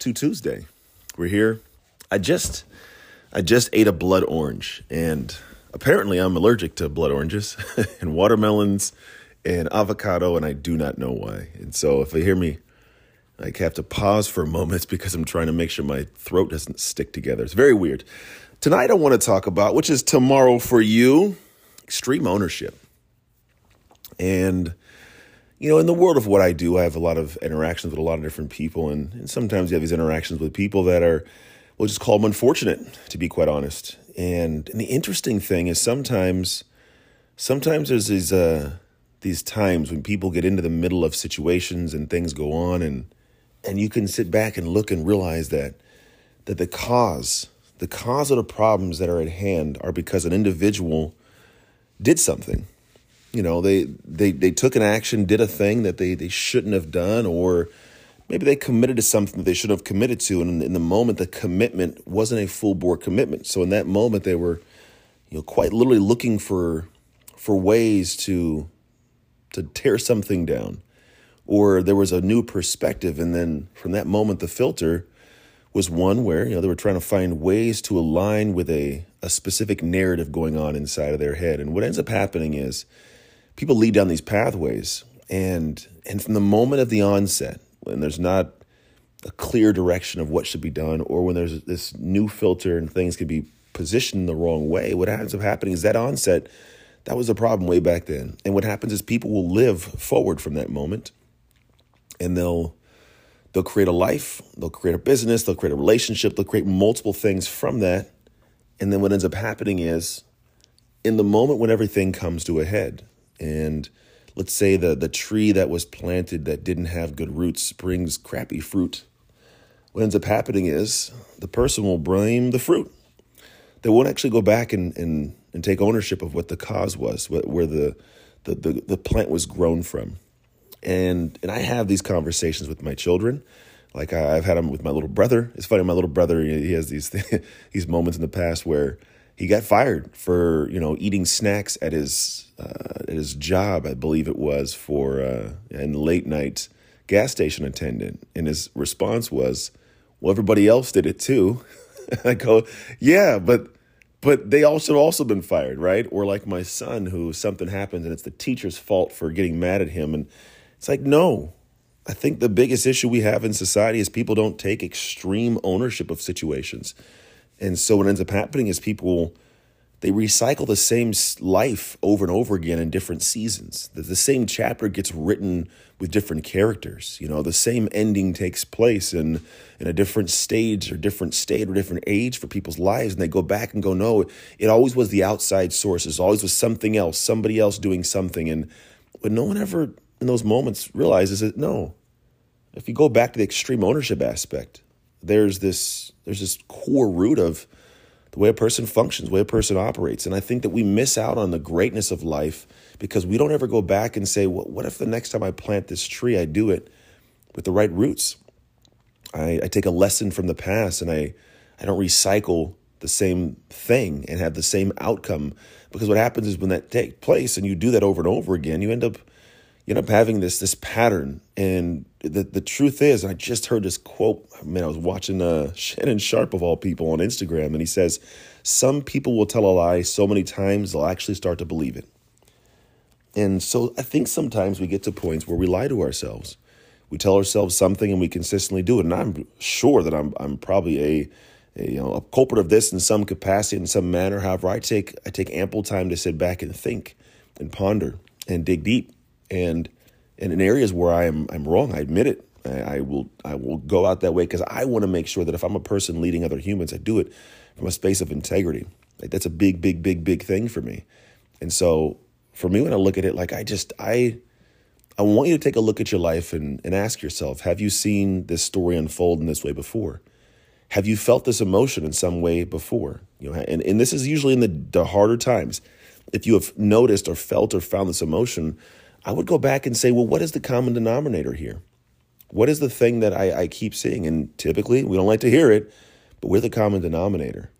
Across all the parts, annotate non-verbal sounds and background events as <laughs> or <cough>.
to Tuesday. We're here. I just I just ate a blood orange and apparently I'm allergic to blood oranges <laughs> and watermelons and avocado and I do not know why. And so if you hear me like have to pause for <laughs> a moment because I'm trying to make sure my throat doesn't stick together. It's very weird. Tonight I want to talk about which is tomorrow for you, extreme ownership. And you know, in the world of what I do, I have a lot of interactions with a lot of different people, and, and sometimes you have these interactions with people that are, we'll just call them unfortunate, to be quite honest. And, and the interesting thing is sometimes, sometimes there's these uh, these times when people get into the middle of situations and things go on, and and you can sit back and look and realize that that the cause, the cause of the problems that are at hand, are because an individual did something you know they they they took an action did a thing that they they shouldn't have done or maybe they committed to something that they should have committed to and in, in the moment the commitment wasn't a full bore commitment. So in that moment they were you know quite literally looking for for ways to to tear something down. Or there was a new perspective and then from that moment the filter was one where you know they were trying to find ways to align with a a specific narrative going on inside of their head. And what ends up happening is people lead down these pathways and and from the moment of the onset when there's not a clear direction of what should be done or when there's this new filter and things can be positioned the wrong way what ends up happening is that onset that was a problem way back then. And what happens is people will live forward from that moment and they'll they'll create a life they'll create a business they'll create a relationship they'll create multiple things from that. And then what ends up happening is in the moment when everything comes to a head and let's say the the tree that was planted that didn't have good roots brings crappy fruit. What ends up happening is the person will blame the fruit. They won't actually go back and and, and take ownership of what the cause was where the the, the the plant was grown from. And and I have these conversations with my children. Like I, have had them with my little brother. It's funny my little brother he has these <laughs> these moments in the past where he got fired for you know eating snacks at his uh, at his job, I believe it was for uh, and late night gas station attendant, and his response was, "Well, everybody else did it too." <laughs> I go, "Yeah, but." But they should also been fired, right? Or like my son, who something happens and it's the teacher's fault for getting mad at him. And it's like, no, I think the biggest issue we have in society is people don't take extreme ownership of situations. And so what ends up happening is people they recycle the same life over and over again in different seasons. The, the same chapter gets written with different characters. You know, the same ending takes place in in a different stage or different state or different age for people's lives, and they go back and go, no, it always was the outside sources, always was something else, somebody else doing something, and but no one ever in those moments realizes that no, if you go back to the extreme ownership aspect, there's this there's this core root of the way a person functions, the way a person operates. And I think that we miss out on the greatness of life because we don't ever go back and say, well, what if the next time I plant this tree, I do it with the right roots? I, I take a lesson from the past and I, I don't recycle the same thing and have the same outcome. Because what happens is when that takes place and you do that over and over again, you end up you end up having this this pattern. And the the truth is, I just heard this quote. I mean, I was watching uh, Shannon Sharpe of all people on Instagram, and he says, "Some people will tell a lie so many times they'll actually start to believe it." And so I think sometimes we get to points where we lie to ourselves. We tell ourselves something and we consistently do it. And I'm sure that I'm I'm probably a, a, you know a culprit of this in some capacity, in some manner. However, I take I take ample time to sit back and think and ponder and dig deep and and in areas where I am I'm wrong, I admit it. I, I will I will go out that way because I want to make sure that if I'm a person leading other humans, I do it from a space of integrity. Like that's a big, big, big, big thing for me. And so for me, when I look at it, like I just I I want you to take a look at your life and, and ask yourself, have you seen this story unfold in this way before? Have you felt this emotion in some way before? You know, and, and this is usually in the, the harder times. If you have noticed or felt or found this emotion, I would go back and say, well, what is the common denominator here? What is the thing that I, I keep seeing? And typically, we don't like to hear it, but we're the common denominator.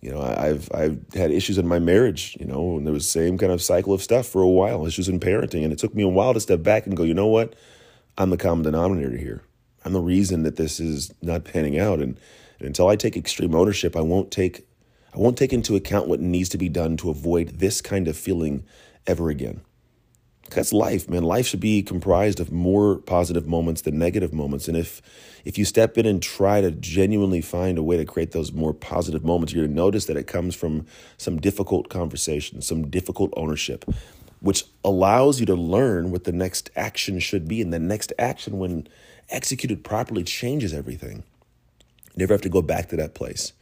You know, I've I've had issues in my marriage. You know, and there was the same kind of cycle of stuff for a while. Issues in parenting, and it took me a while to step back and go, you know what? I'm the common denominator here. I'm the reason that this is not panning out. And, and until I take extreme ownership, I won't take I won't take into account what needs to be done to avoid this kind of feeling ever again. That's life, man. Life should be comprised of more positive moments than negative moments. And if if you step in and try to genuinely find a way to create those more positive moments, you're going to notice that it comes from some difficult conversations, some difficult ownership, which allows you to learn what the next action should be. And the next action, when executed properly, changes everything. You never have to go back to that place.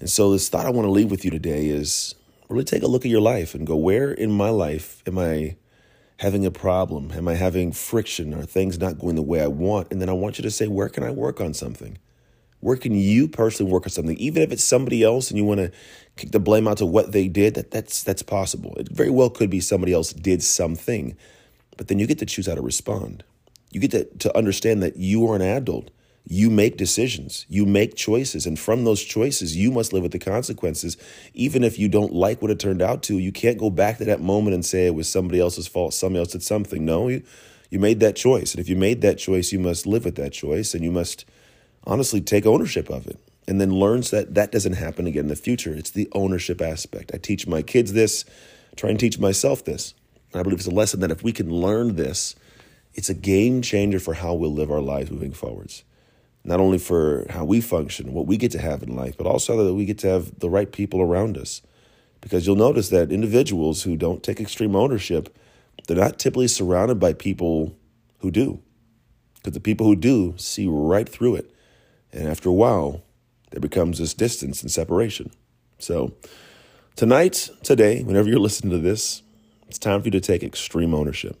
And so, this thought I want to leave with you today is really take a look at your life and go, where in my life am I? Having a problem? Am I having friction? Are things not going the way I want? And then I want you to say, where can I work on something? Where can you personally work on something? Even if it's somebody else and you want to kick the blame out to what they did, that, that's that's possible. It very well could be somebody else did something. But then you get to choose how to respond. You get to, to understand that you are an adult you make decisions, you make choices, and from those choices, you must live with the consequences. Even if you don't like what it turned out to, you can't go back to that moment and say it was somebody else's fault, somebody else did something. No, you, you made that choice. And if you made that choice, you must live with that choice and you must honestly take ownership of it and then learns that that doesn't happen again in the future. It's the ownership aspect. I teach my kids this, try and teach myself this. I believe it's a lesson that if we can learn this, it's a game changer for how we'll live our lives moving forwards not only for how we function, what we get to have in life, but also that we get to have the right people around us. Because you'll notice that individuals who don't take extreme ownership, they're not typically surrounded by people who do. Because the people who do see right through it. And after a while, there becomes this distance and separation. So, tonight, today, whenever you're listening to this, it's time for you to take extreme ownership.